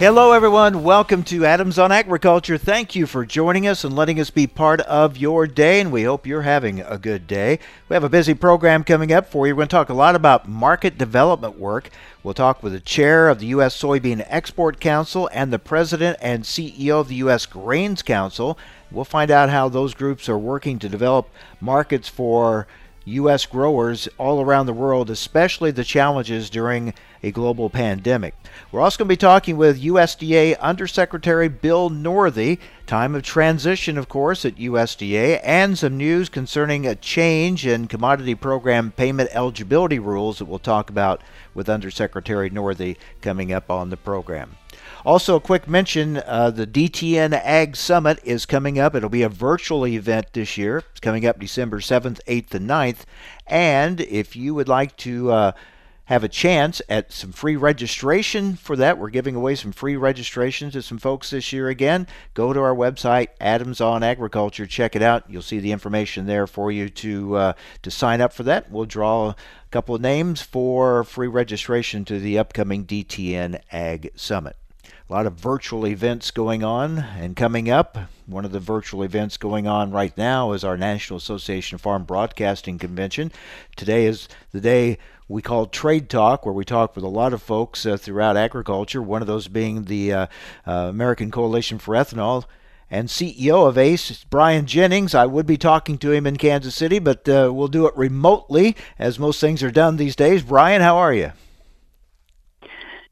Hello, everyone. Welcome to Adams on Agriculture. Thank you for joining us and letting us be part of your day, and we hope you're having a good day. We have a busy program coming up for you. We're going to talk a lot about market development work. We'll talk with the chair of the U.S. Soybean Export Council and the president and CEO of the U.S. Grains Council. We'll find out how those groups are working to develop markets for U.S. growers all around the world, especially the challenges during a global pandemic. We're also going to be talking with USDA Undersecretary Bill Northey. Time of transition, of course, at USDA, and some news concerning a change in commodity program payment eligibility rules that we'll talk about with Undersecretary Northey coming up on the program. Also, a quick mention uh, the DTN Ag Summit is coming up. It'll be a virtual event this year. It's coming up December 7th, 8th, and 9th. And if you would like to uh, have a chance at some free registration for that. We're giving away some free registration to some folks this year again. Go to our website, Adams on Agriculture. Check it out. You'll see the information there for you to uh, to sign up for that. We'll draw a couple of names for free registration to the upcoming DTN Ag Summit. A lot of virtual events going on and coming up. One of the virtual events going on right now is our National Association of Farm Broadcasting Convention. Today is the day we call Trade Talk, where we talk with a lot of folks uh, throughout agriculture, one of those being the uh, uh, American Coalition for Ethanol. And CEO of ACE, Brian Jennings. I would be talking to him in Kansas City, but uh, we'll do it remotely, as most things are done these days. Brian, how are you?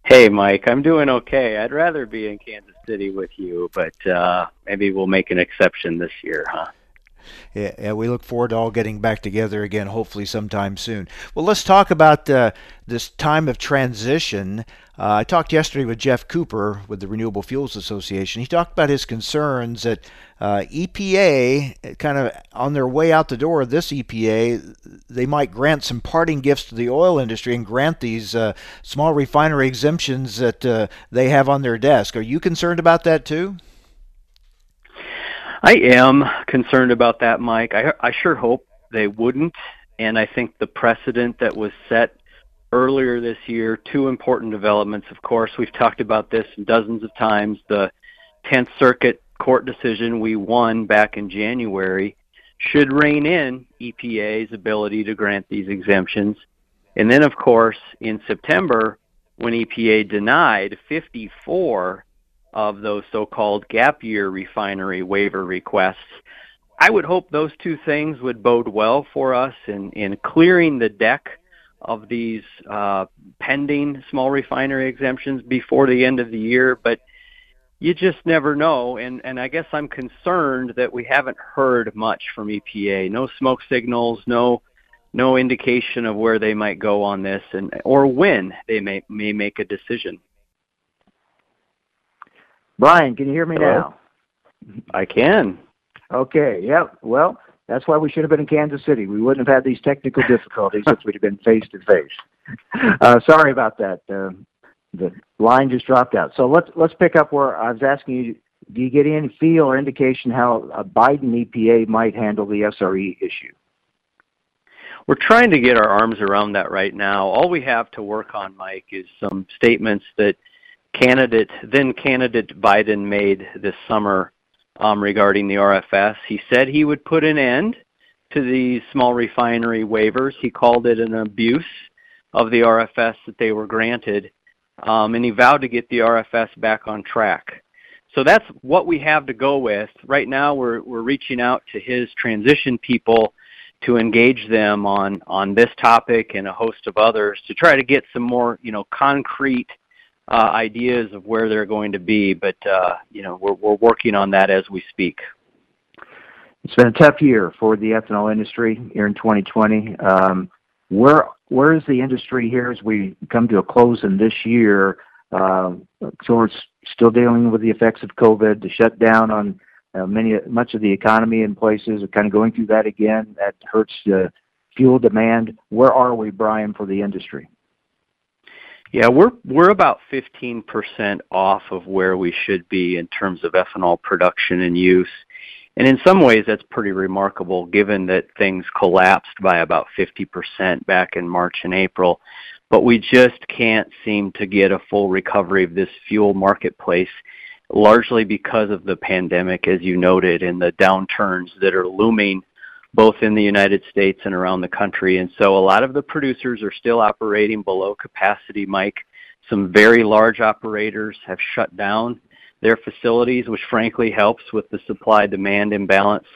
Hey, Mike, I'm doing okay. I'd rather be in Kansas City with you, but uh, maybe we'll make an exception this year, huh? Yeah, yeah, we look forward to all getting back together again, hopefully sometime soon. Well, let's talk about uh, this time of transition. Uh, I talked yesterday with Geoff Cooper with the Renewable Fuels Association. He talked about his concerns that uh, EPA, kind of on their way out the door, this EPA, they might grant some parting gifts to the oil industry and grant these uh, small refinery exemptions that uh, they have on their desk. Are you concerned about that too? I am concerned about that, Mike. I, I sure hope they wouldn't. And I think the precedent that was set earlier this year, two important developments, of course, we've talked about this dozens of times. The 10th Circuit court decision we won back in January should rein in EPA's ability to grant these exemptions. And then, of course, in September, when EPA denied 54 of those so-called gap year refinery waiver requests, I would hope those two things would bode well for us in, in clearing the deck of these uh, pending small refinery exemptions before the end of the year. But you just never know. And, and I guess I'm concerned that we haven't heard much from EPA. No smoke signals, no no indication of where they might go on this and or when they may may make a decision. Brian, can you hear me Hello? now? I can. Okay, yep. Well, that's why we should have been in Kansas City. We wouldn't have had these technical difficulties if we'd have been face to face. Sorry about that. Uh, the line just dropped out. So let's let's pick up where I was asking you. Do you get any feel or indication how a Biden EPA might handle the SRE issue? We're trying to get our arms around that right now. All we have to work on, Mike, is some statements that candidate then candidate Biden made this summer um, regarding the RFS. He said he would put an end to these small refinery waivers. He called it an abuse of the RFS that they were granted um, and he vowed to get the RFS back on track. So that's what we have to go with. Right now, we're we're reaching out to his transition people to engage them on on this topic and a host of others to try to get some more you know concrete ideas of where they're going to be. But uh, you know we're we're working on that as we speak. It's been a tough year for the ethanol industry here in 2020. Um, where where is the industry here as we come to a close in this year? Uh, so we're still dealing with the effects of COVID, the shutdown on uh, many much of the economy in places, are kind of going through that again. That hurts the fuel demand. Where are we, Brian, for the industry? Yeah, we're we're about 15% off of where we should be in terms of ethanol production and use. And in some ways that's pretty remarkable given that things collapsed by about 50% back in March and April. But we just can't seem to get a full recovery of this fuel marketplace largely because of the pandemic as you noted and the downturns that are looming both in the United States and around the country. And so a lot of the producers are still operating below capacity, Mike. Some very large operators have shut down their facilities, which frankly helps with the supply demand imbalance.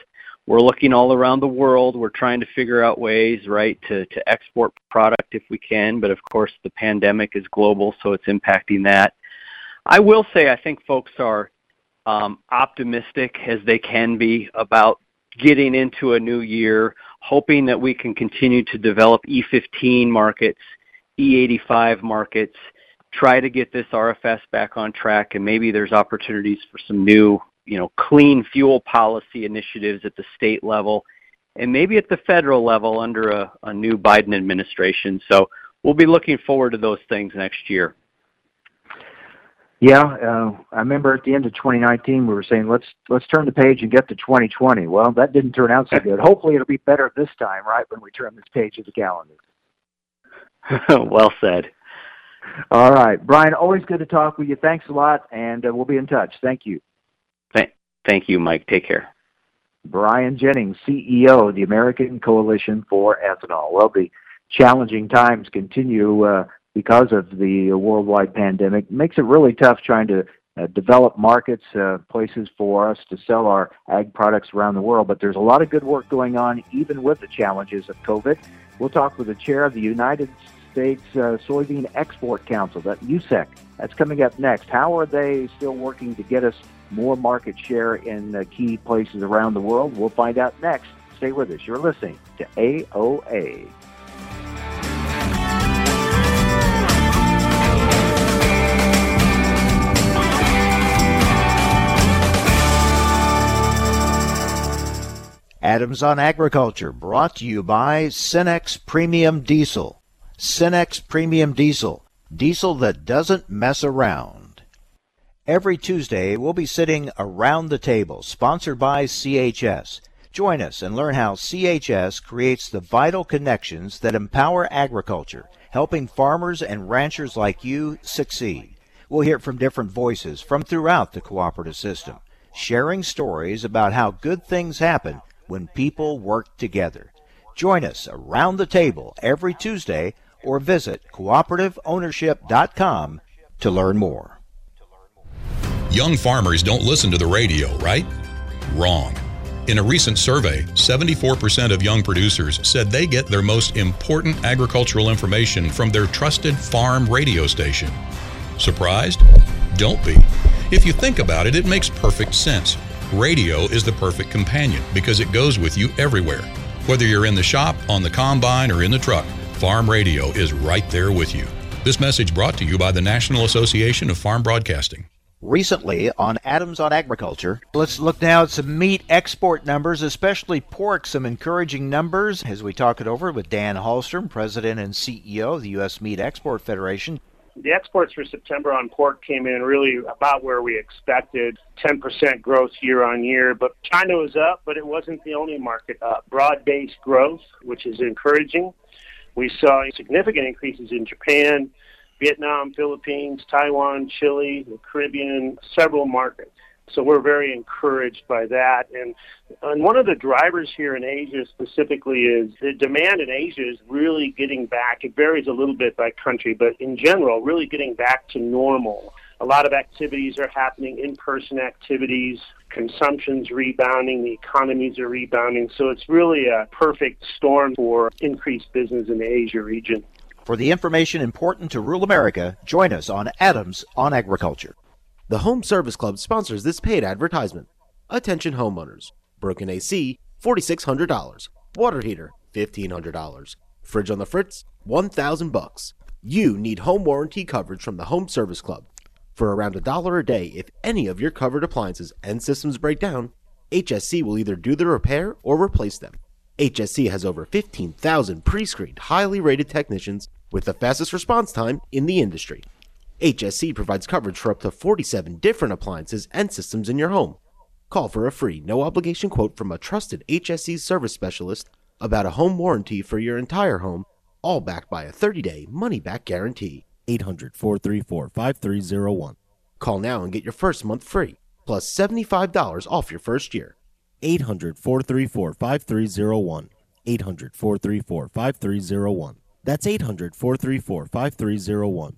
We're looking all around the world. We're trying to figure out ways, right, to, to export product if we can, but of course the pandemic is global, so it's impacting that. I will say I think folks are um, optimistic as they can be about getting into a new year, hoping that we can continue to develop E15 markets, E85 markets, try to get this RFS back on track, and maybe there's opportunities for some new, you know, clean fuel policy initiatives at the state level and maybe at the federal level under a, a new Biden administration. So we'll be looking forward to those things next year. Yeah, uh, I remember at the end of 2019 we were saying let's let's turn the page and get to 2020. Well, that didn't turn out so good. Hopefully, it'll be better this time, right? When we turn this page of the calendar. well said. All right, Brian. Always good to talk with you. Thanks a lot, and uh, we'll be in touch. Thank you. Thank, thank you, Mike. Take care. Brian Jennings, CEO of the American Coalition for Ethanol. Well, the challenging times continue. Uh, because of the worldwide pandemic makes it really tough trying to uh, develop markets, uh, places for us to sell our ag products around the world. But there's a lot of good work going on, even with the challenges of COVID. We'll talk with the chair of the United States uh, Soybean Export Council, that USSEC. That's coming up next. How are they still working to get us more market share in key places around the world? We'll find out next. Stay with us. You're listening to AOA. Adams on Agriculture, brought to you by Cenex Premium Diesel. Cenex Premium Diesel, diesel that doesn't mess around. Every Tuesday, we'll be sitting around the table, sponsored by CHS. Join us and learn how CHS creates the vital connections that empower agriculture, helping farmers and ranchers like you succeed. We'll hear from different voices from throughout the cooperative system, sharing stories about how good things happen when people work together. Join us around the table every Tuesday or visit cooperativeownership.com to learn more. Young farmers don't listen to the radio, right? Wrong. In a recent survey, 74% of young producers said they get their most important agricultural information from their trusted farm radio station. Surprised? Don't be. If you think about it, it makes perfect sense. Radio is the perfect companion because it goes with you everywhere. Whether you're in the shop, on the combine, or in the truck, Farm Radio is right there with you. This message brought to you by the National Association of Farm Broadcasting. Recently on Adams on Agriculture, let's look now at some meat export numbers, especially pork. Some encouraging numbers as we talk it over with Dan Halstrom, President and CEO of the U.S. Meat Export Federation the exports for September on pork came in really about where we expected 10% growth year on year. But China was up, but it wasn't the only market up. Broad based growth, which is encouraging. We saw significant increases in Japan, Vietnam, Philippines, Taiwan, Chile, the Caribbean, several markets. So we're very encouraged by that. And, and one of the drivers here in Asia specifically is the demand in Asia is really getting back. It varies a little bit by country, but in general, really getting back to normal. A lot of activities are happening, in-person activities, consumption's rebounding, the economies are rebounding. So it's really a perfect storm for increased business in the Asia region. For the information important to rural America, join us on Adams on Agriculture. The Home Service Club sponsors this paid advertisement. Attention homeowners. Broken AC, $4,600. Water heater, $1,500. Fridge on the fritz, 1000 bucks. You need home warranty coverage from the Home Service Club. For around a dollar a day, if any of your covered appliances and systems break down, HSC will either do the repair or replace them. HSC has over 15,000 pre screened, highly rated technicians with the fastest response time in the industry. HSC provides coverage for up to 47 different appliances and systems in your home. Call for a free, no obligation quote from a trusted HSC service specialist about a home warranty for your entire home, all backed by a 30 day money back guarantee. 800 434 5301. Call now and get your first month free, plus $75 off your first year. 800 434 5301. 800 434 5301. That's 800 434 5301.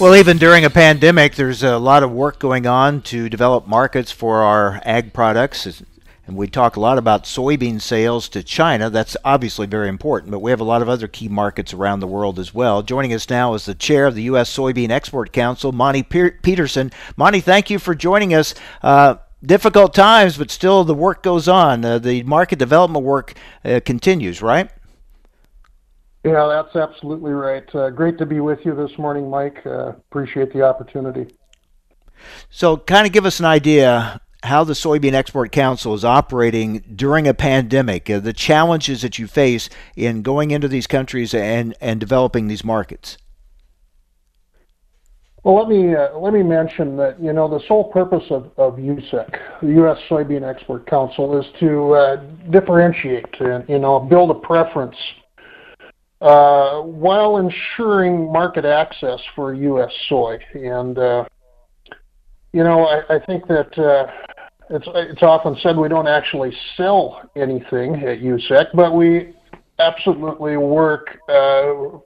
Well, even during a pandemic, there's a lot of work going on to develop markets for our ag products. And we talk a lot about soybean sales to China. That's obviously very important, but we have a lot of other key markets around the world as well. Joining us now is the chair of the U.S. Soybean Export Council, Monte Peterson. Monte, thank you for joining us. Uh, difficult times, but still the work goes on. Uh, the market development work uh, continues, right? Yeah, that's absolutely right. Uh, great to be with you this morning, Mike. Uh, appreciate the opportunity. So, kind of give us an idea how the Soybean Export Council is operating during a pandemic, uh, the challenges that you face in going into these countries and, and developing these markets. Well, let me uh, let me mention that you know the sole purpose of, of USSEC, the U.S. Soybean Export Council, is to uh, differentiate and you know build a preference uh, while ensuring market access for U.S. soy. And uh, you know, I, I think that uh, it's it's often said we don't actually sell anything at USSEC, but we absolutely work uh,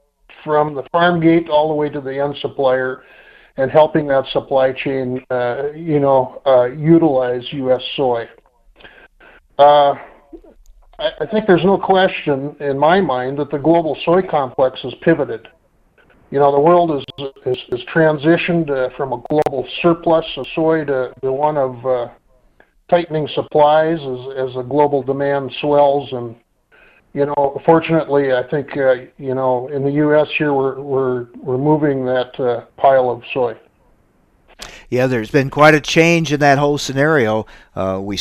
from the farm gate all the way to the end supplier and helping that supply chain, uh, you know, utilize U.S. soy. Uh, I, I think there's no question in my mind that the global soy complex has pivoted. You know, the world is is, is transitioned uh, from a global surplus of soy to, to one of uh, tightening supplies as, as the global demand swells and you know, fortunately, I think uh, you know in the U.S. here we're we're we're moving that uh, pile of soy. Yeah, there's been quite a change in that whole scenario. Uh, we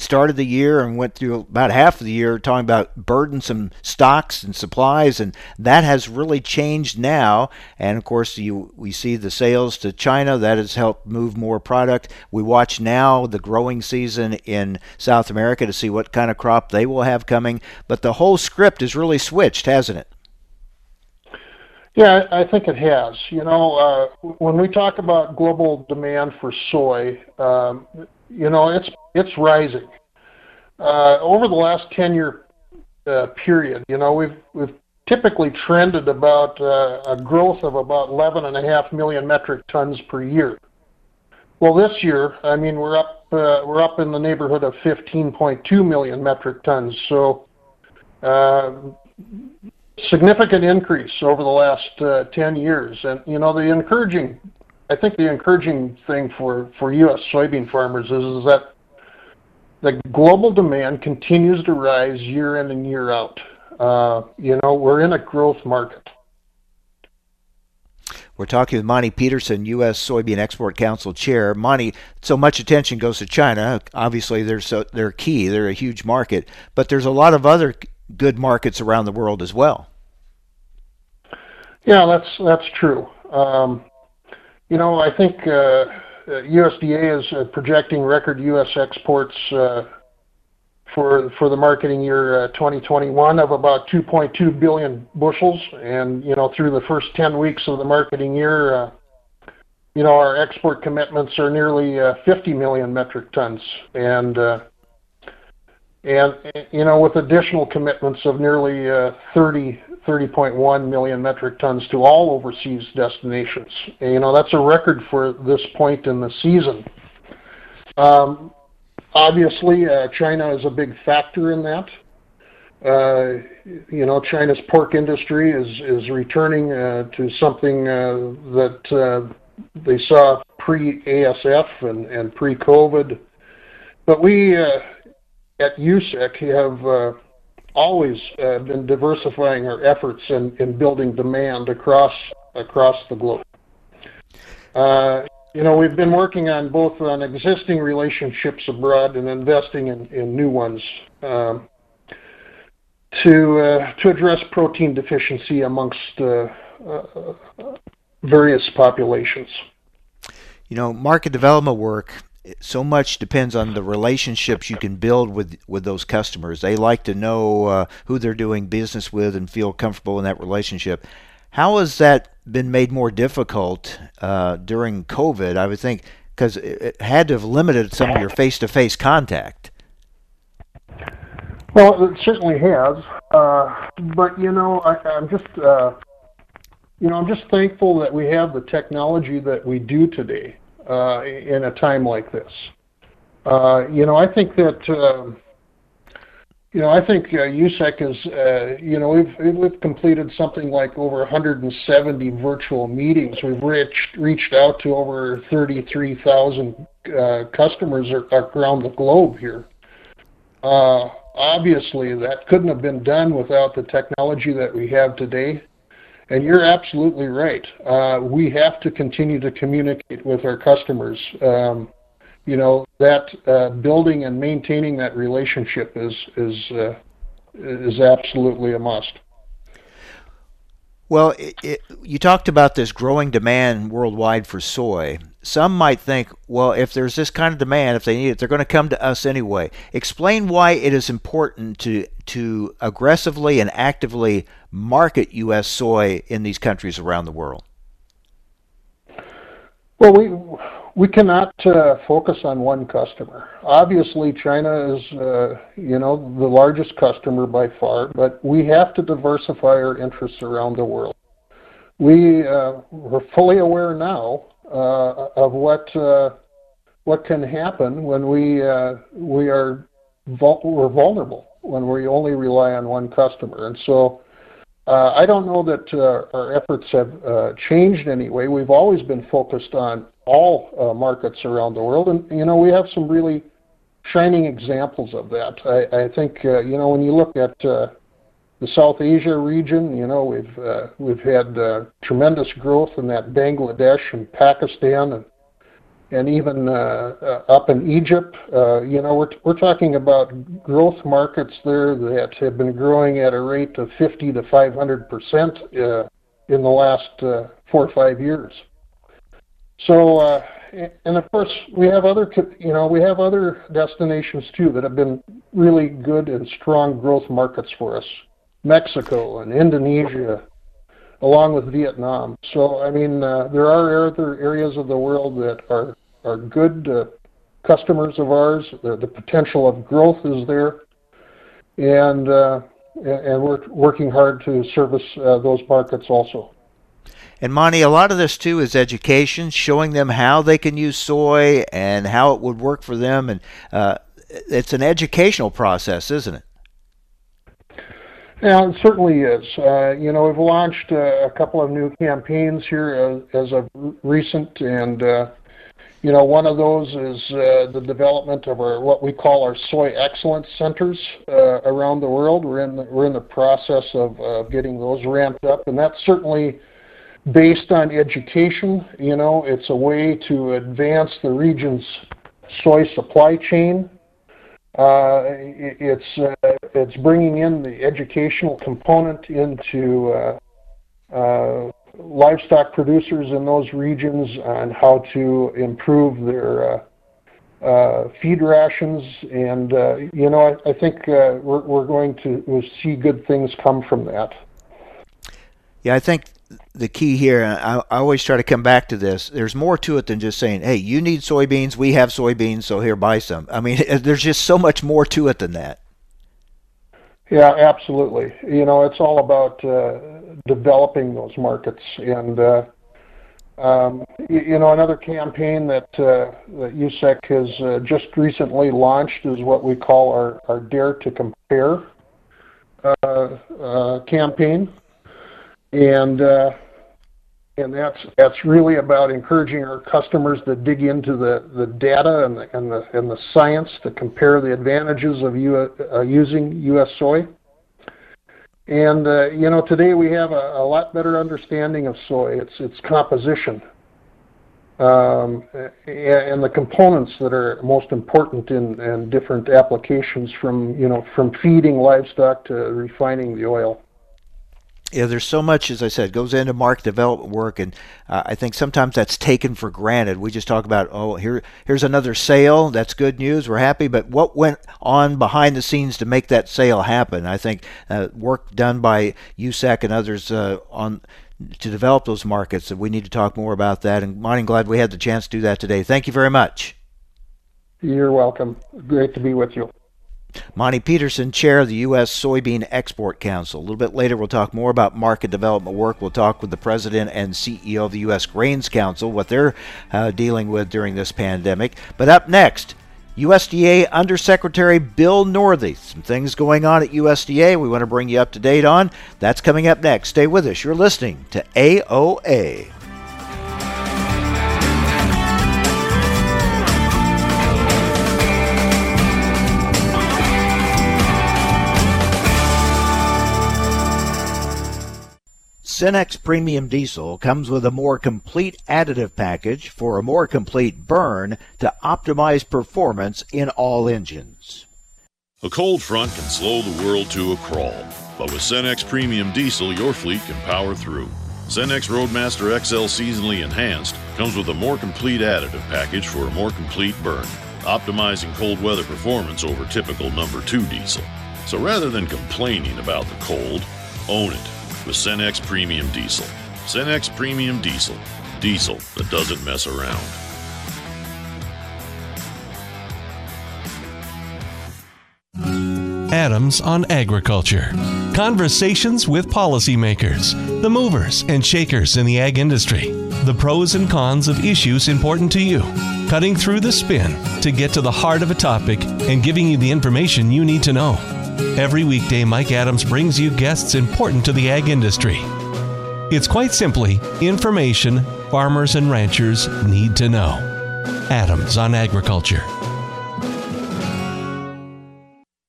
started the year and went through about half of the year talking about burdensome stocks and supplies, and that has really changed now. And of course, you we see the sales to China that has helped move more product. We watch now the growing season in South America to see what kind of crop they will have coming. But the whole script has really switched, hasn't it? Yeah, I think it has. You know, uh, when we talk about global demand for soy, um, you know, it's it's rising. Uh, over the last 10-year uh, period, you know, we've we've typically trended about uh, a growth of about 11.5 million metric tons per year. Well, this year, I mean, we're up uh, we're up in the neighborhood of 15.2 million metric tons. So, uh, significant increase over the last uh, 10 years. And you know, the encouraging I think the encouraging thing for, for U.S. soybean farmers is, is that the global demand continues to rise year in and year out. Uh, you know, we're in a growth market. We're talking with Monte Peterson, U.S. Soybean Export Council Chair. Monte, so much attention goes to China. Obviously, they're so, they're key. They're a huge market, but there's a lot of other good markets around the world as well. Yeah, that's that's true. Um, you know, I think uh, USDA is uh, projecting record U.S. exports uh, for for the marketing year 2021 of about 2.2 billion bushels. And you know, through the first 10 weeks of the marketing year, you know, our export commitments are nearly 50 million metric tons. And and you know, with additional commitments of nearly 30 30.1 million metric tons to all overseas destinations. And, you know, that's a record for this point in the season. Um, obviously, uh, China is a big factor in that. uh, you know, China's pork industry is is returning uh, to something uh, that uh, they saw pre ASF and, and pre COVID. But we uh, at USSEC have always been diversifying our efforts in building demand across across the globe. you know, we've been working on both on existing relationships abroad and investing in, new ones. Um, to uh, to address protein deficiency amongst uh, uh, various populations. You know, market development work so much depends on the relationships you can build with with those customers. They like to know uh, who they're doing business with and feel comfortable in that relationship. How has that been made more difficult uh, during COVID? I would think because it had to have limited some of your face-to-face contact. Well, it certainly has, uh, but you know, I, I'm just, uh, you know, I'm just thankful that we have the technology that we do today uh, in a time like this. Uh, you know, I think that, uh, you know, I think uh, USSEC is, uh, you know, we've we've completed something like over 170 virtual meetings. We've reached reached out to over 33,000 uh, customers around the globe here. Uh, obviously that couldn't have been done without the technology that we have today. And you're absolutely right. Uh, we have to continue to communicate with our customers. Um, you know that uh, building and maintaining that relationship is is uh, is absolutely a must. Well, it, it, you talked about this growing demand worldwide for soy, some might think, well, if there's this kind of demand, if they need it, they're going to come to us anyway. Explain why it is important to to aggressively and actively market U.S. soy in these countries around the world. Well, we we cannot uh, focus on one customer. Obviously, China is uh, you know the largest customer by far, but we have to diversify our interests around the world. We uh, we're fully aware now uh, of what uh, what can happen when we uh, we are vul- we're vulnerable when we only rely on one customer, and so. Uh, I don't know that uh, our efforts have uh, changed anyway. We've always been focused on all markets around the world, and you know we have some really shining examples of that. I, I think you know when you look at the South Asia region, you know, we've uh, we've had uh, tremendous growth in that Bangladesh and Pakistan and and even uh, uh, up in Egypt. Uh, you know, we're we're talking about growth markets there that have been growing at a rate of 50 to 500 percent uh, in the last four or five years. So, and of course, we have other you know we have other destinations too that have been really good and strong growth markets for us. Mexico and Indonesia, along with Vietnam. So, I mean, uh, there are other areas of the world that are are good uh, customers of ours. The, the, potential of growth is there, and uh, and we're working hard to service uh, those markets also. And Monte, a lot of this too is education, showing them how they can use soy and how it would work for them, and uh, it's an educational process, isn't it? Yeah, it certainly is. Uh, you know, we've launched uh, a couple of new campaigns here as, as of recent, and uh, you know, one of those is uh, the development of our what we call our soy excellence centers uh, around the world. We're in the, we're in the process of uh, getting those ramped up, and that's certainly based on education. You know, it's a way to advance the region's soy supply chain uh, it's uh, it's bringing in the educational component into uh, livestock producers in those regions on how to improve their uh, feed rations, and uh, you know I, I think uh, we're, we're going to see good things come from that. Yeah, I think the key here, I, I, always try to come back to this. There's more to it than just saying, "Hey, you need soybeans. We have soybeans, so here, buy some." I mean, there's just so much more to it than that. Yeah, absolutely. You know, it's all about uh, developing those markets, and uh, um, you, you, know, another campaign that uh, that USSEC has uh, just recently launched is what we call our our Dare to Compare uh, uh, campaign, and uh, and that's that's really about encouraging our customers to dig into the, the data and the, and the and the science to compare the advantages of uh, using U.S. soy. And uh, you know, today we have a, a, lot better understanding of soy, its its composition, um, and the components that are most important in, in different applications, from you know from feeding livestock to refining the oil yeah, there's so much, as I said, goes into market development work, and uh, I think sometimes that's taken for granted. We just talk about, oh, here, here's another sale. That's good news. We're happy, but what went on behind the scenes to make that sale happen? I think uh, work done by USSEC and others uh, on to develop those markets. and We need to talk more about that. And Monte, I'm glad we had the chance to do that today. Thank you very much. You're welcome. Great to be with you. Monte Peterson, chair of the U.S. Soybean Export Council. A little bit later, we'll talk more about market development work. We'll talk with the president and CEO of the U.S. Grains Council, what they're uh, dealing with during this pandemic. But up next, USDA Undersecretary Bill Northey. Some things going on at USDA we want to bring you up to date on. That's coming up next. Stay with us. You're listening to AOA. Cenex Premium Diesel comes with a more complete additive package for a more complete burn to optimize performance in all engines. A cold front can slow the world to a crawl, but with Cenex Premium Diesel, your fleet can power through. Cenex Roadmaster XL Seasonally Enhanced comes with a more complete additive package for a more complete burn, optimizing cold weather performance over typical number 2 diesel. So rather than complaining about the cold, own it with Cenex Premium Diesel. Cenex Premium Diesel. Diesel that doesn't mess around. Adams on Agriculture. Conversations with policymakers, the movers and shakers in the ag industry, the pros and cons of issues important to you, cutting through the spin to get to the heart of a topic and giving you the information you need to know. Every weekday, Mike Adams brings you guests important to the ag industry. It's quite simply information farmers and ranchers need to know. Adams on Agriculture.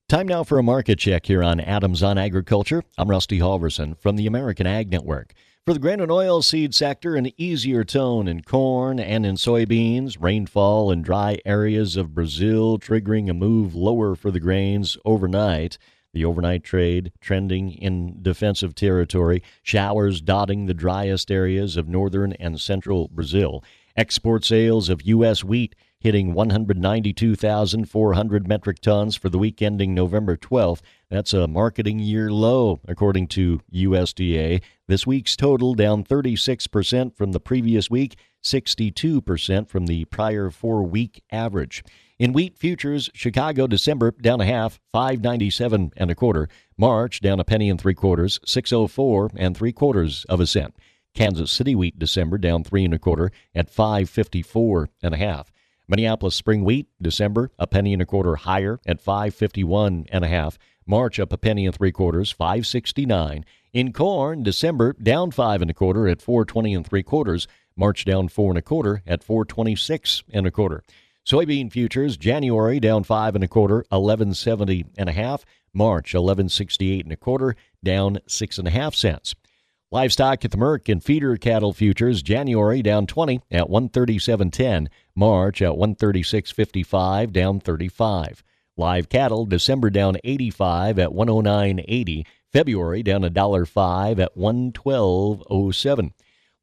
Time now for a market check here on Adams on Agriculture. I'm Rusty Halverson from the American Ag Network. For the grain and oilseed sector, an easier tone in corn and in soybeans. Rainfall in dry areas of Brazil triggering a move lower for the grains overnight. The overnight trade trending in defensive territory. Showers dotting the driest areas of northern and central Brazil. Export sales of U.S. wheat hitting 192,400 metric tons for the week ending November 12th. That's a marketing year low, according to USDA. This week's total down 36% from the previous week, 62% from the prior four week average. In wheat futures, Chicago December down a half, 597 and a quarter. March down a penny and three quarters, 604 and three quarters of a cent. Kansas City wheat December down three and a quarter at 554 and a half. Minneapolis spring wheat December a penny and a quarter higher at 551 and a half. March up a penny and three quarters, 569. In corn, December down five and a quarter at 420 and three quarters. March down four and a quarter at 426 and a quarter. Soybean futures, January down five and a quarter, 1170 and a half. March 1168 and a quarter, down six and a half cents. Livestock at the Merc and feeder cattle futures, January down 20 at 137.10. March at 136.55, down 35. Live cattle, December down 85 at 109.80. February down $1.05 at 112.07.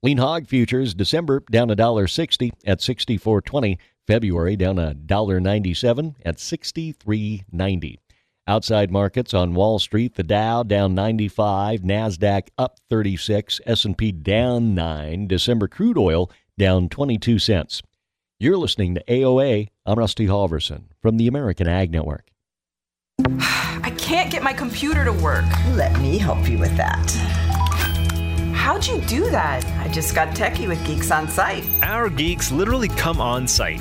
Lean hog futures, December down $1.60 at 64.20. February down $1.97 at 63.90. Outside markets on Wall Street, the Dow down 95, Nasdaq up 36, S&P down 9, December crude oil down 22 cents. You're listening to AOA. I'm Rusty Halverson from the American Ag Network. I can't get my computer to work. Let me help you with that. How'd you do that? I just got techie with Geeks on Site. Our geeks literally come on site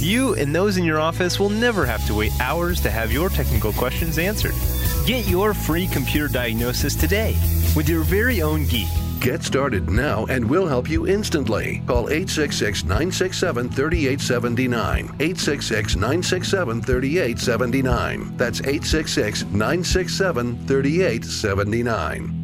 You and those in your office will never have to wait hours to have your technical questions answered. Get your free computer diagnosis today with your very own geek. Get started now and we'll help you instantly. Call 866 967 3879. 866 967 3879. That's 866 967 3879.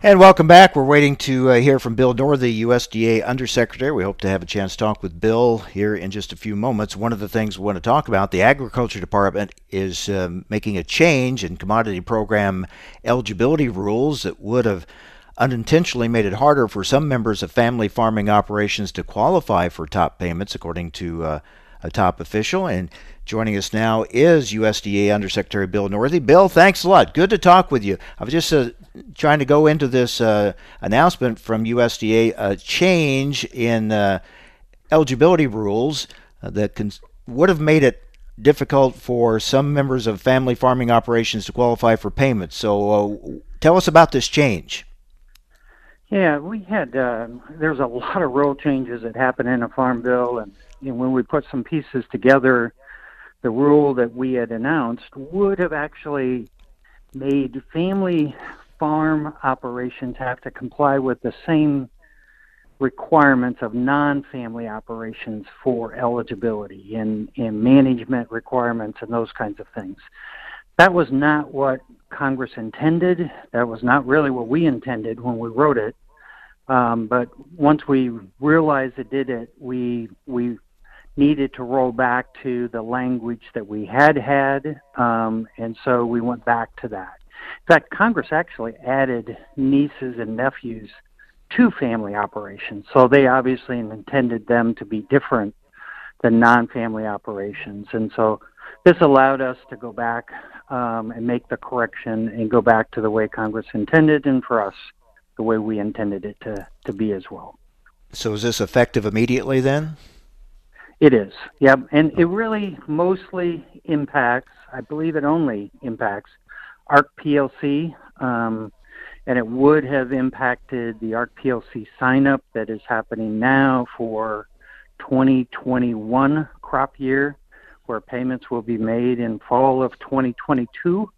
And welcome back. We're waiting to uh, hear from Bill Northey, USDA Undersecretary. We hope to have a chance to talk with Bill here in just a few moments. One of the things we want to talk about, the Agriculture Department is um, making a change in commodity program eligibility rules that would have unintentionally made it harder for some members of family farming operations to qualify for top payments, according to uh, a top official. And joining us now is USDA Undersecretary Bill Northey. Bill, thanks a lot. Good to talk with you. I was just uh, trying to go into this uh, announcement from USDA, a change in uh, eligibility rules uh, that would have made it difficult for some members of family farming operations to qualify for payments. So, uh, tell us about this change. Yeah, we had uh, there's a lot of rule changes that happened in a farm bill, and, and when we put some pieces together, the rule that we had announced would have actually made family farm operations have to comply with the same requirements of non-family operations for eligibility and, and management requirements and those kinds of things. That was not what Congress intended. That was not really what we intended when we wrote it. Um, but once we realized it did it, we we needed to roll back to the language that we had had, um, and so we went back to that. In fact, Congress actually added nieces and nephews to family operations, so they obviously intended them to be different than non-family operations, and so this allowed us to go back um, and make the correction and go back to the way Congress intended, and for us, the way we intended it to, to be as well. So is this effective immediately then? It is, yep. And it really mostly impacts, I believe it only impacts ARC PLC, um, and it would have impacted the ARC PLC sign up that is happening now for 2021 crop year, where payments will be made in fall of 2022.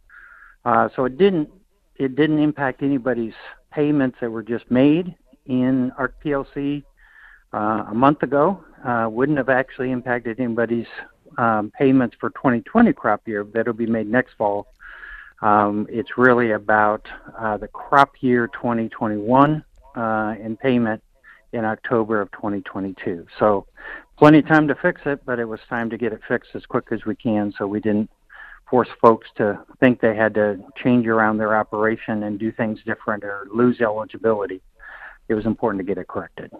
Uh, so it didn't it didn't impact anybody's payments that were just made in ARC PLC uh, a month ago. Uh, wouldn't have actually impacted anybody's um, payments for 2020 crop year that'll be made next fall. Um, it's really about uh, the crop year 2021 uh, and payment in October of 2022. So plenty of time to fix it, but it was time to get it fixed as quick as we can so we didn't force folks to think they had to change around their operation and do things different or lose eligibility. It was important to get it corrected.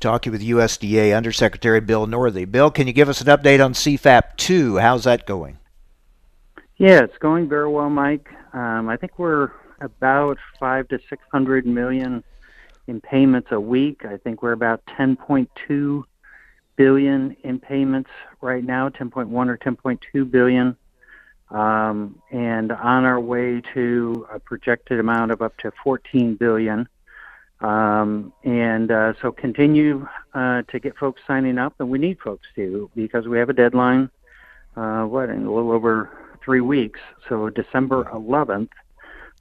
Talking with USDA Undersecretary Bill Northey. Bill, can you give us an update on CFAP 2? How's that going? Yeah, it's going very well, Mike. Um, I think we're about five to six hundred million in payments a week. I think we're about 10.2 billion in payments right now, 10.1 or 10.2 billion, um, and on our way to a projected amount of up to 14 billion. Um, and uh, so continue uh, to get folks signing up, and we need folks to because we have a deadline. Uh, what in a little over three weeks. So December 11th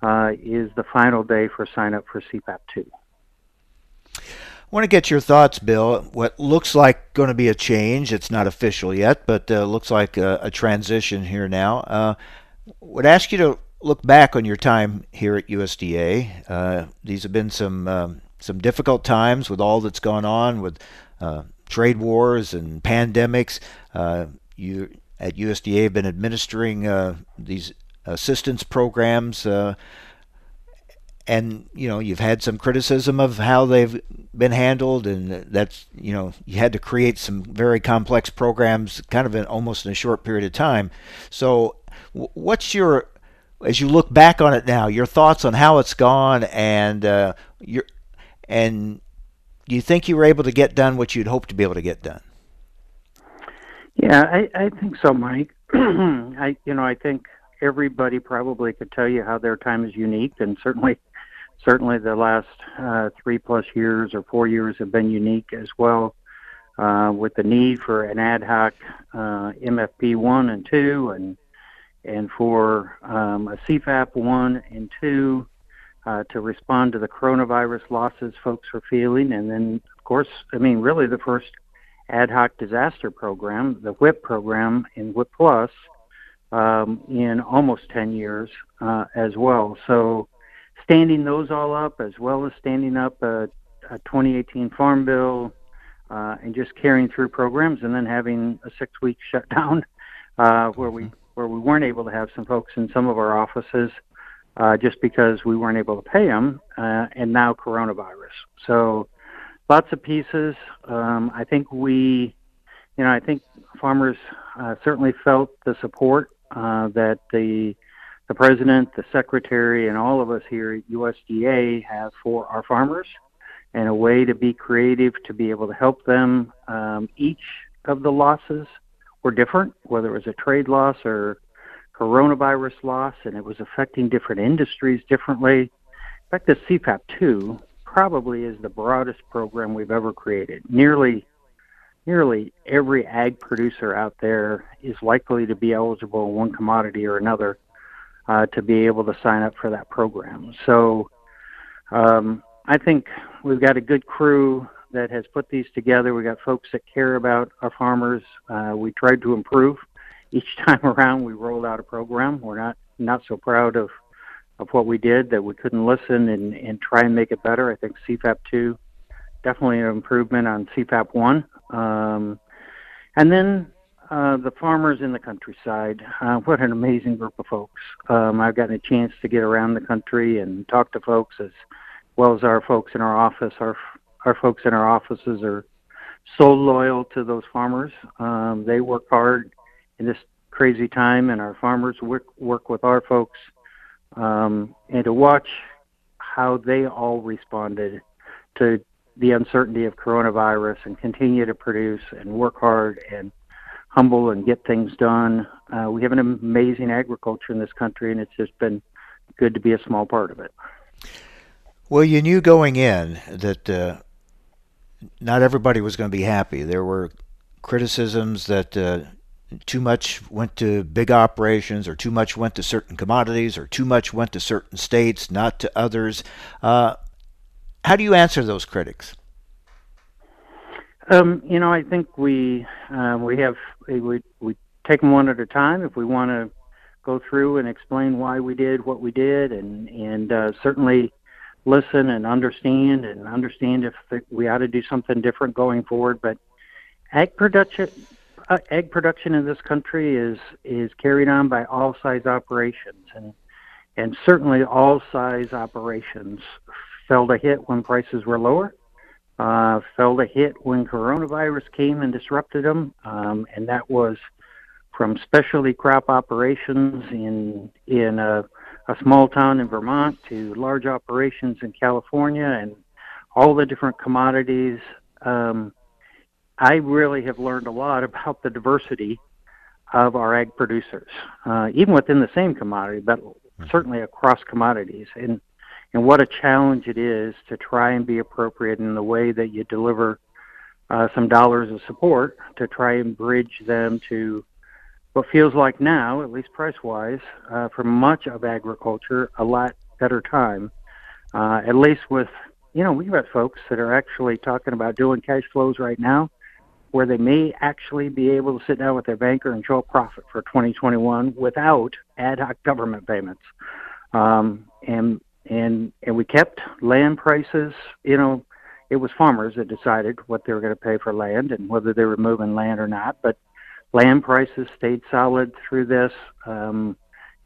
uh, is the final day for sign up for CFAP 2. I want to get your thoughts, Bill. What looks like going to be a change, it's not official yet, but uh, looks like a, a, transition here now. Uh, would ask you to look back on your time here at USDA. Uh, these have been some um, some difficult times with all that's gone on with uh, trade wars and pandemics. Uh, you at USDA have been administering uh, these assistance programs. Uh, and you know you've had some criticism of how they've been handled and that's you know you had to create some very complex programs kind of in almost in a short period of time so what's your as you look back on it now your thoughts on how it's gone and uh, your and you think you were able to get done what you'd hoped to be able to get done? Yeah i i think so mike. I you know i think everybody probably could tell you how their time is unique and certainly certainly the last uh, three plus years or four years have been unique as well, uh, with the need for an ad hoc uh, MFP one and two, and and for um, a CFAP one and two uh, to respond to the coronavirus losses folks are feeling, and then of course, I mean, really the first ad hoc disaster program, the WHIP program in WHIP Plus, um, in almost 10 years uh, as well. So standing those all up, as well as standing up a, a 2018 Farm Bill, uh, and just carrying through programs, and then having a six-week shutdown uh, where we where we weren't able to have some folks in some of our offices uh, just because we weren't able to pay them, uh, and now coronavirus. So lots of pieces. Um, I think we, you know, I think farmers uh, certainly felt the support uh, that the the president, the secretary, and all of us here at USDA have for our farmers and a way to be creative to be able to help them. Um, each of the losses were different, whether it was a trade loss or coronavirus loss, and it was affecting different industries differently. In fact, the CFAP 2 probably is the broadest program we've ever created. Nearly nearly every ag producer out there is likely to be eligible in one commodity or another uh, to be able to sign up for that program. So um, I think we've got a good crew that has put these together. We got folks that care about our farmers. Uh, we tried to improve each time around. We rolled out a program. We're not not so proud of of what we did that we couldn't listen and, and try and make it better. I think CFAP two definitely an improvement on CFAP one. Um, and then uh, the farmers in the countryside. Uh, what an amazing group of folks. Um, I've gotten a chance to get around the country and talk to folks as well as our folks in our office. Our our folks in our offices are so loyal to those farmers. Um, they work hard in this crazy time, and our farmers work work with our folks. Um, and to watch how they all responded to the uncertainty of coronavirus and continue to produce and work hard and humble and get things done. Uh, we have an amazing agriculture in this country, and it's just been good to be a small part of it. Well, you knew going in that uh, not everybody was going to be happy. There were criticisms that uh, too much went to big operations, or too much went to certain commodities, or too much went to certain states, not to others. Uh, how do you answer those critics? Um, you know, I think we uh, we have we we take them one at a time. If we want to go through and explain why we did what we did, and and uh, certainly listen and understand and understand if we ought to do something different going forward. But egg production, uh, egg production in this country is is carried on by all size operations, and and certainly all size operations felt a hit when prices were lower uh, felt a hit when coronavirus came and disrupted them, um, and that was from specialty crop operations in in a, a small town in Vermont to large operations in California and all the different commodities. Um, I really have learned a lot about the diversity of our ag producers, uh, even within the same commodity, but certainly across commodities. And and what a challenge it is to try and be appropriate in the way that you deliver uh, some dollars of support to try and bridge them to what feels like now, at least price wise, uh, for much of agriculture, a lot better time. Uh, at least with, you know, we've got folks that are actually talking about doing cash flows right now where they may actually be able to sit down with their banker and show a profit for 2021 without ad hoc government payments. Um, and and and we kept land prices. You know, it was farmers that decided what they were going to pay for land and whether they were moving land or not. But land prices stayed solid through this. Um,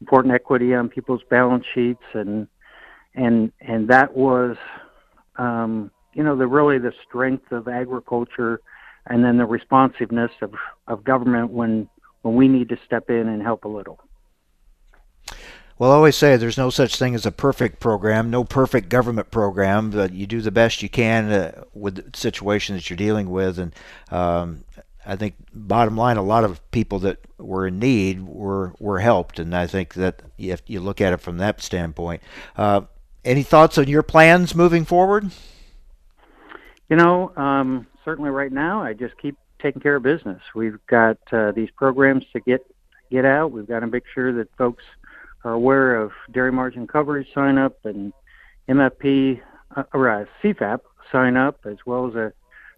important equity on people's balance sheets, and and and that was, um, you know, the really the strength of agriculture, and then the responsiveness of of government when when we need to step in and help a little. Well, I always say there's no such thing as a perfect program, no perfect government program, but you do the best you can uh, with the situation that you're dealing with. And um, I think, bottom line, a lot of people that were in need were were helped, and I think that if you look at it from that standpoint, uh, any thoughts on your plans moving forward? You know, um, certainly right now, I just keep taking care of business. We've got uh, these programs to get get out. We've got to make sure that folks are aware of dairy margin coverage sign up and MFP uh, or uh, CFAP sign up, as well as a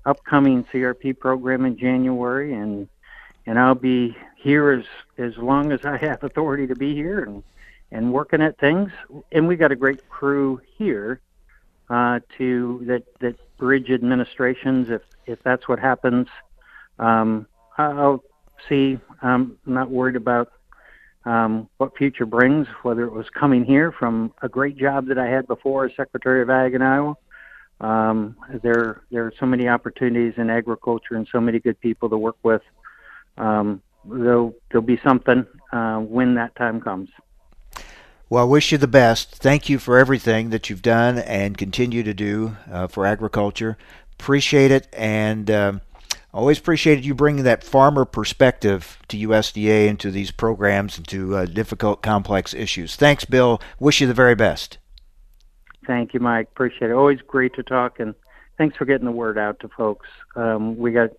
upcoming CRP program in January, and and I'll be here as as long as I have authority to be here and and working at things. And we got a great crew here uh, to that that bridge administrations if if that's what happens. Um, I'll see. I'm not worried about um, what future brings, whether it was coming here from a great job that I had before as Secretary of Ag in Iowa. Um, there, there are so many opportunities in agriculture and so many good people to work with. Um, there'll, there'll be something uh, when that time comes. Well, I wish you the best. Thank you for everything that you've done and continue to do uh, for agriculture. Appreciate it, and um, always appreciated you bringing that farmer perspective to USDA and to these programs and to uh, difficult, complex issues. Thanks, Bill. Wish you the very best. Thank you, Mike. Appreciate it. Always great to talk, and thanks for getting the word out to folks. Um, we got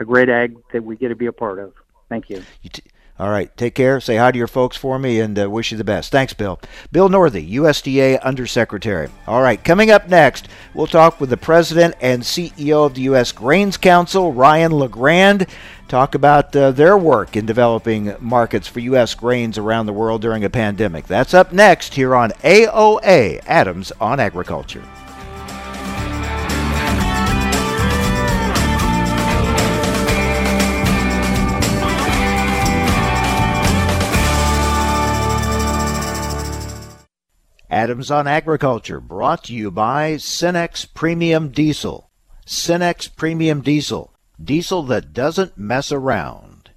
a great ag that we get to be a part of. Thank you. you t- all right. Take care. Say hi to your folks for me and uh, wish you the best. Thanks, Bill. Bill Northey, USDA Undersecretary. All right. Coming up next, we'll talk with the President and CEO of the U.S. Grains Council, Ryan LeGrand. Talk about uh, their work in developing markets for U.S. grains around the world during a pandemic. That's up next here on AOA Adams on Agriculture. Adams on Agriculture, brought to you by Cenex Premium Diesel. Cenex Premium Diesel, diesel that doesn't mess around.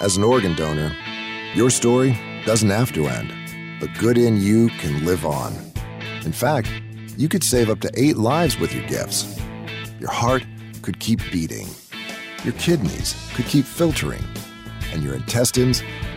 As an organ donor, your story doesn't have to end. The good in you can live on. In fact, you could save up to eight lives with your gifts. Your heart could keep beating. Your kidneys could keep filtering. And your intestines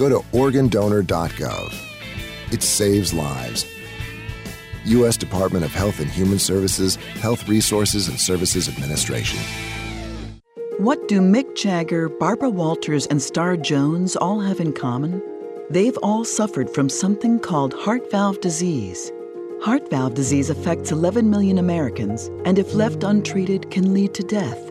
go to organdonor.gov. It saves lives. U.S. Department of Health and Human Services, Health Resources and Services Administration. What do Mick Jagger, Barbara Walters, and Star Jones all have in common? They've all suffered from something called heart valve disease. Heart valve disease affects 11 million Americans and, if left untreated, can lead to death.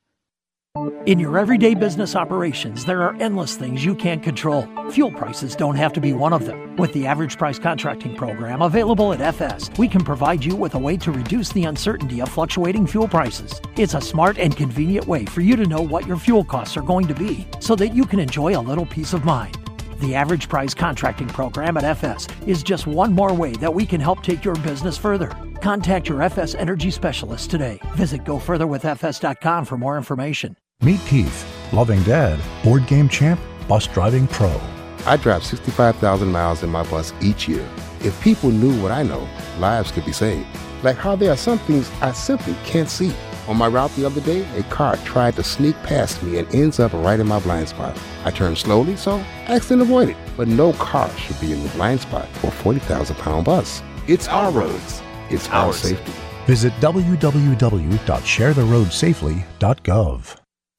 In your everyday business operations, there are endless things you can't control. Fuel prices don't have to be one of them. With the average price contracting program available at FS, we can provide you with a way to reduce the uncertainty of fluctuating fuel prices. It's a smart and convenient way for you to know what your fuel costs are going to be so that you can enjoy a little peace of mind. The average price contracting program at FS is just one more way that we can help take your business further. Contact your FS Energy specialist today. Visit gofurtherwithfs.com for more information. Meet Keith, loving dad, board game champ, bus driving pro. I drive 65,000 miles in my bus each year. If people knew what I know, lives could be saved. Like how there are some things I simply can't see. On my route the other day, a car tried to sneak past me and ends up right in my blind spot. I turned slowly, so accident avoided. But no car should be in the blind spot for a 40,000 pound bus. It's our roads. It's our safety. Visit www.sharetheroadsafely.gov.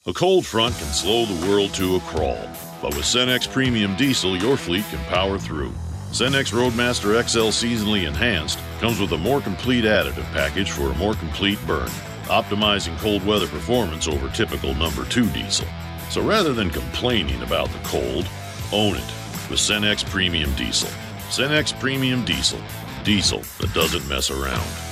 A cold front can slow the world to a crawl, but with Cenex Premium Diesel, your fleet can power through. Cenex Roadmaster XL Seasonally Enhanced comes with a more complete additive package for a more complete burn, optimizing cold weather performance over typical number 2 diesel. So rather than complaining about the cold, own it with Cenex Premium Diesel. Cenex Premium Diesel. Diesel that doesn't mess around.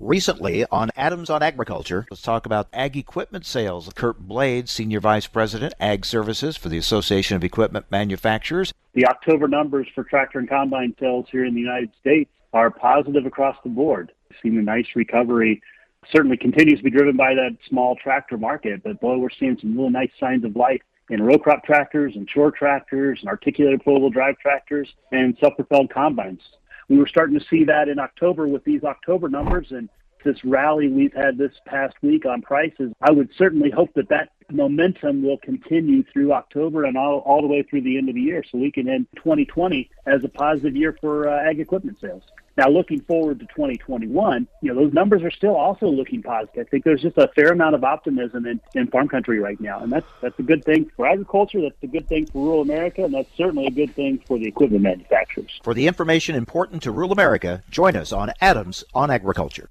Recently on Adams on Agriculture, let's talk about ag equipment sales. Curt Blades, Senior Vice President, Ag Services for the Association of Equipment Manufacturers. The October numbers for tractor and combine sales here in the United States are positive across the board. We've seen a nice recovery. Certainly continues to be driven by that small tractor market, but boy, we're seeing some really nice signs of life in row crop tractors and short tractors and articulated four-wheel drive tractors and self-propelled combines we were starting to see that in October with these October numbers and this rally we've had this past week on prices. I would certainly hope that that momentum will continue through October and all, all the way through the end of the year so we can end 2020 as a positive year for uh, ag equipment sales. Now, looking forward to 2021, you know, those numbers are still also looking positive. I think there's just a fair amount of optimism in, in farm country right now, and that's that's a good thing for agriculture. That's a good thing for rural America, and that's certainly a good thing for the equipment manufacturers. For the information important to rural America, join us on Adams on Agriculture.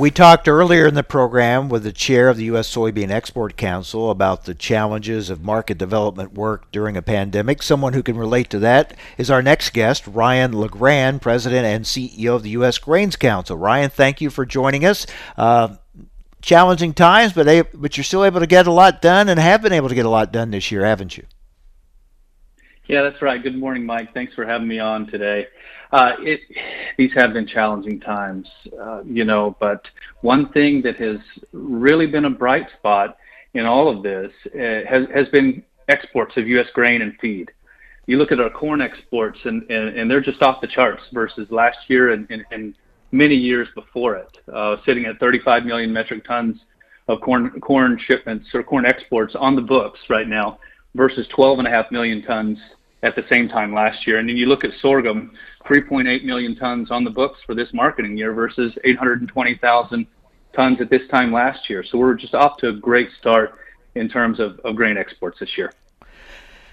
We talked earlier in the program with the chair of the U.S. Soybean Export Council about the challenges of market development work during a pandemic. Someone who can relate to that is our next guest, Ryan LeGrand, President and CEO of the U.S. Grains Council. Ryan, thank you for joining us. Uh, challenging times, but but you're still able to get a lot done and have been able to get a lot done this year, haven't you? Yeah, that's right. Good morning, Mike. Thanks for having me on today. Uh, it, these have been challenging times, uh, you know, but one thing that has really been a bright spot in all of this uh, has, has been exports of U.S. grain and feed. You look at our corn exports, and, and, and they're just off the charts versus last year and, and, and many years before it, uh, sitting at 35 million metric tons of corn corn shipments or corn exports on the books right now versus 12.5 million tons at the same time last year. And then you look at sorghum, 3.8 million tons on the books for this marketing year versus 820,000 tons at this time last year. So we're just off to a great start in terms of, of grain exports this year.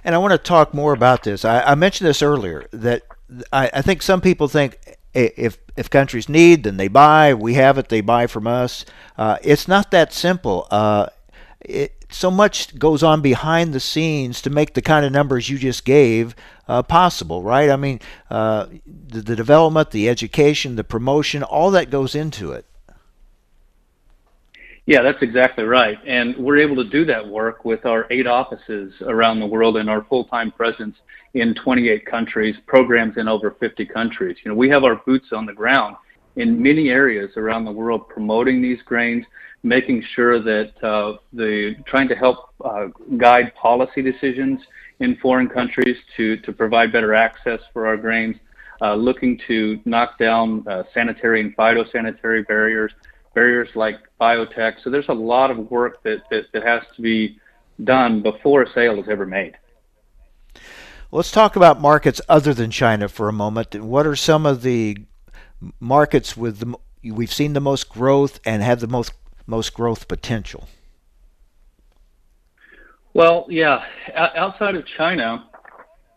And I want to talk more about this. I, I mentioned this earlier that I, I think some people think if if countries need, then they buy. We have it, they buy from us. Uh, it's not that simple. Uh, it, so much goes on behind the scenes to make the kind of numbers you just gave uh, possible, right? I mean, uh, the, the development, the education, the promotion, all that goes into it. Yeah, that's exactly right. And we're able to do that work with our eight offices around the world and our full time presence in 28 countries, programs in over 50 countries. You know, we have our boots on the ground in many areas around the world promoting these grains, making sure that uh, the trying to help uh, guide policy decisions in foreign countries to, to provide better access for our grains, uh, looking to knock down uh, sanitary and phytosanitary barriers, barriers like biotech. So there's a lot of work that, that, that has to be done before a sale is ever made. Let's talk about markets other than China for a moment. What are some of the markets with the we've seen the most growth and have the most most growth potential? Well, yeah, outside of China,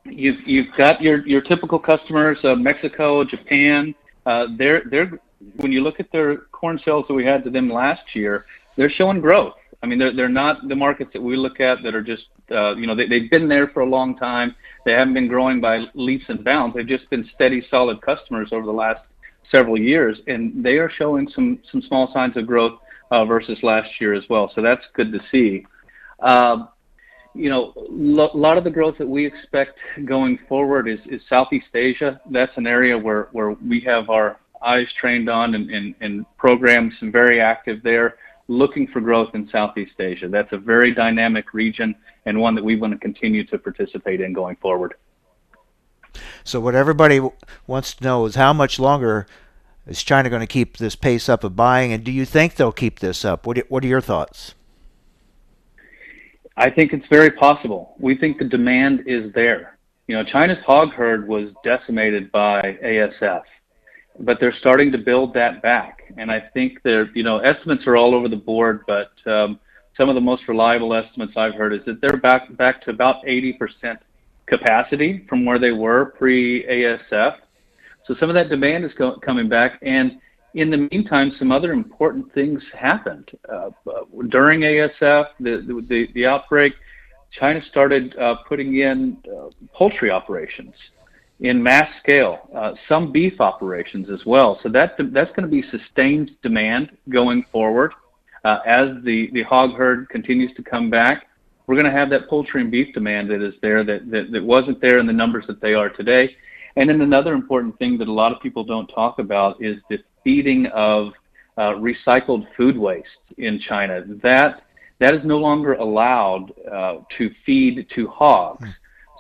you've you've got your your typical customers, uh, Mexico, Japan. Uh, they're they're when you look at their corn sales that we had to them last year, they're showing growth. I mean, they're they're not the markets that we look at that are just uh, you know they they've been there for a long time. They haven't been growing by leaps and bounds. They've just been steady, solid customers over the last several years, and they are showing some some small signs of growth uh, versus last year as well. So that's good to see. Uh, you know, a lo- lot of the growth that we expect going forward is, is Southeast Asia. That's an area where, where we have our eyes trained on and, and, and programs and very active there, looking for growth in Southeast Asia. That's a very dynamic region and one that we want to continue to participate in going forward. So what everybody wants to know is how much longer is China going to keep this pace up of buying, and do you think they'll keep this up? What What are your thoughts? I think it's very possible. We think the demand is there. You know, China's hog herd was decimated by ASF, but they're starting to build that back. And I think they're, you know, estimates are all over the board, but um, some of the most reliable estimates I've heard is that they're back back to about 80% capacity from where they were pre ASF. So some of that demand is co- coming back, and in the meantime, some other important things happened uh, during ASF. The, the the outbreak, China started uh, putting in uh, poultry operations in mass scale, uh, some beef operations as well. So that that's going to be sustained demand going forward uh, as the the hog herd continues to come back we're going to have that poultry and beef demand that is there that, that, that wasn't there in the numbers that they are today. And then another important thing that a lot of people don't talk about is the feeding of uh, recycled food waste in China. That that is no longer allowed uh, to feed to hogs. Hmm.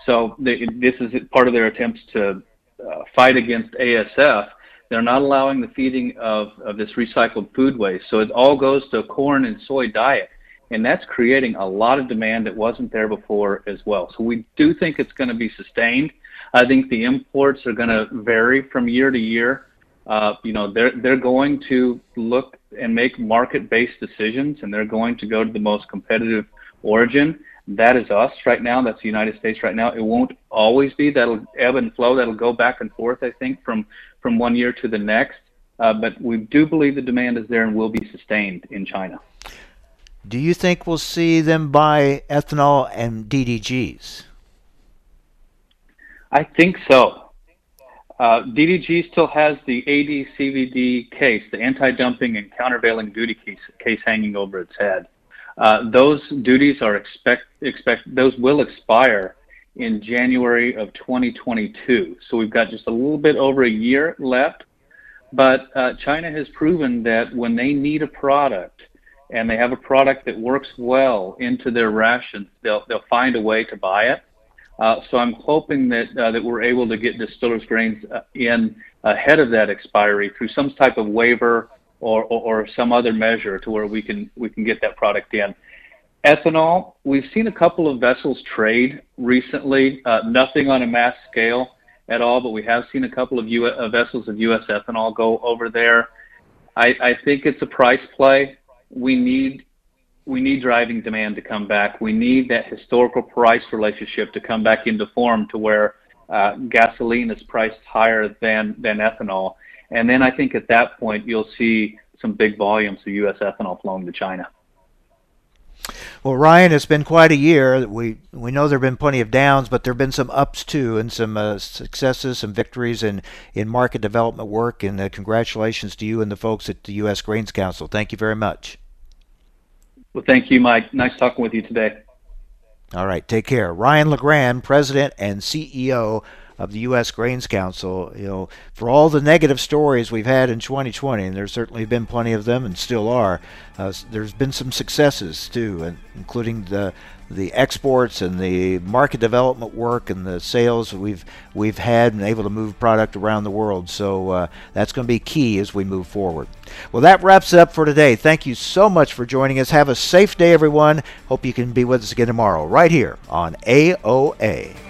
So they, this is part of their attempts to uh, fight against ASF. They're not allowing the feeding of, of this recycled food waste. So it all goes to a corn and soy diet and that's creating a lot of demand that wasn't there before as well. So we do think it's going to be sustained. I think the imports are going to vary from year to year. Uh, you know, they're they're going to look and make market-based decisions, and they're going to go to the most competitive origin. That is us right now. That's the United States right now. It won't always be. That'll ebb and flow. That'll go back and forth. I think from from one year to the next. Uh, but we do believe the demand is there and will be sustained in China. Do you think we'll see them buy ethanol and DDGs? I think so. Uh, DDG still has the AD/CVD case, the anti-dumping and countervailing duty case, case hanging over its head. Uh, those duties are expect expect those will expire in January of 2022. So we've got just a little bit over a year left. But uh, China has proven that when they need a product, and they have a product that works well into their rations, they'll they'll find a way to buy it. Uh, so I'm hoping that uh, that we're able to get distillers grains uh, in ahead of that expiry through some type of waiver or, or, or some other measure to where we can we can get that product in. Ethanol, we've seen a couple of vessels trade recently, uh, nothing on a mass scale at all, but we have seen a couple of U- uh, vessels of U.S. ethanol go over there. I, I think it's a price play we need we need driving demand to come back. We need that historical price relationship to come back into form to where uh, gasoline is priced higher than than ethanol, and then I think at that point you'll see some big volumes of U.S. ethanol flowing to China. Well, Ryan, it's been quite a year. We we know there have been plenty of downs, but there have been some ups too, and some uh, successes, some victories in, in market development work. And uh, congratulations to you and the folks at the U.S. Grains Council. Thank you very much. Well, thank you, Mike. Nice talking with you today. All right, take care. Ryan LeGrand, President and CEO of the U.S. Grains Council. You know, for all the negative stories we've had in 2020, and there's certainly been plenty of them, and still are. Uh, there's been some successes too, including the the exports and the market development work and the sales we've we've had and able to move product around the world. So uh, that's going to be key as we move forward. Well, that wraps up for today. Thank you so much for joining us. Have a safe day, everyone. Hope you can be with us again tomorrow, right here on AOA.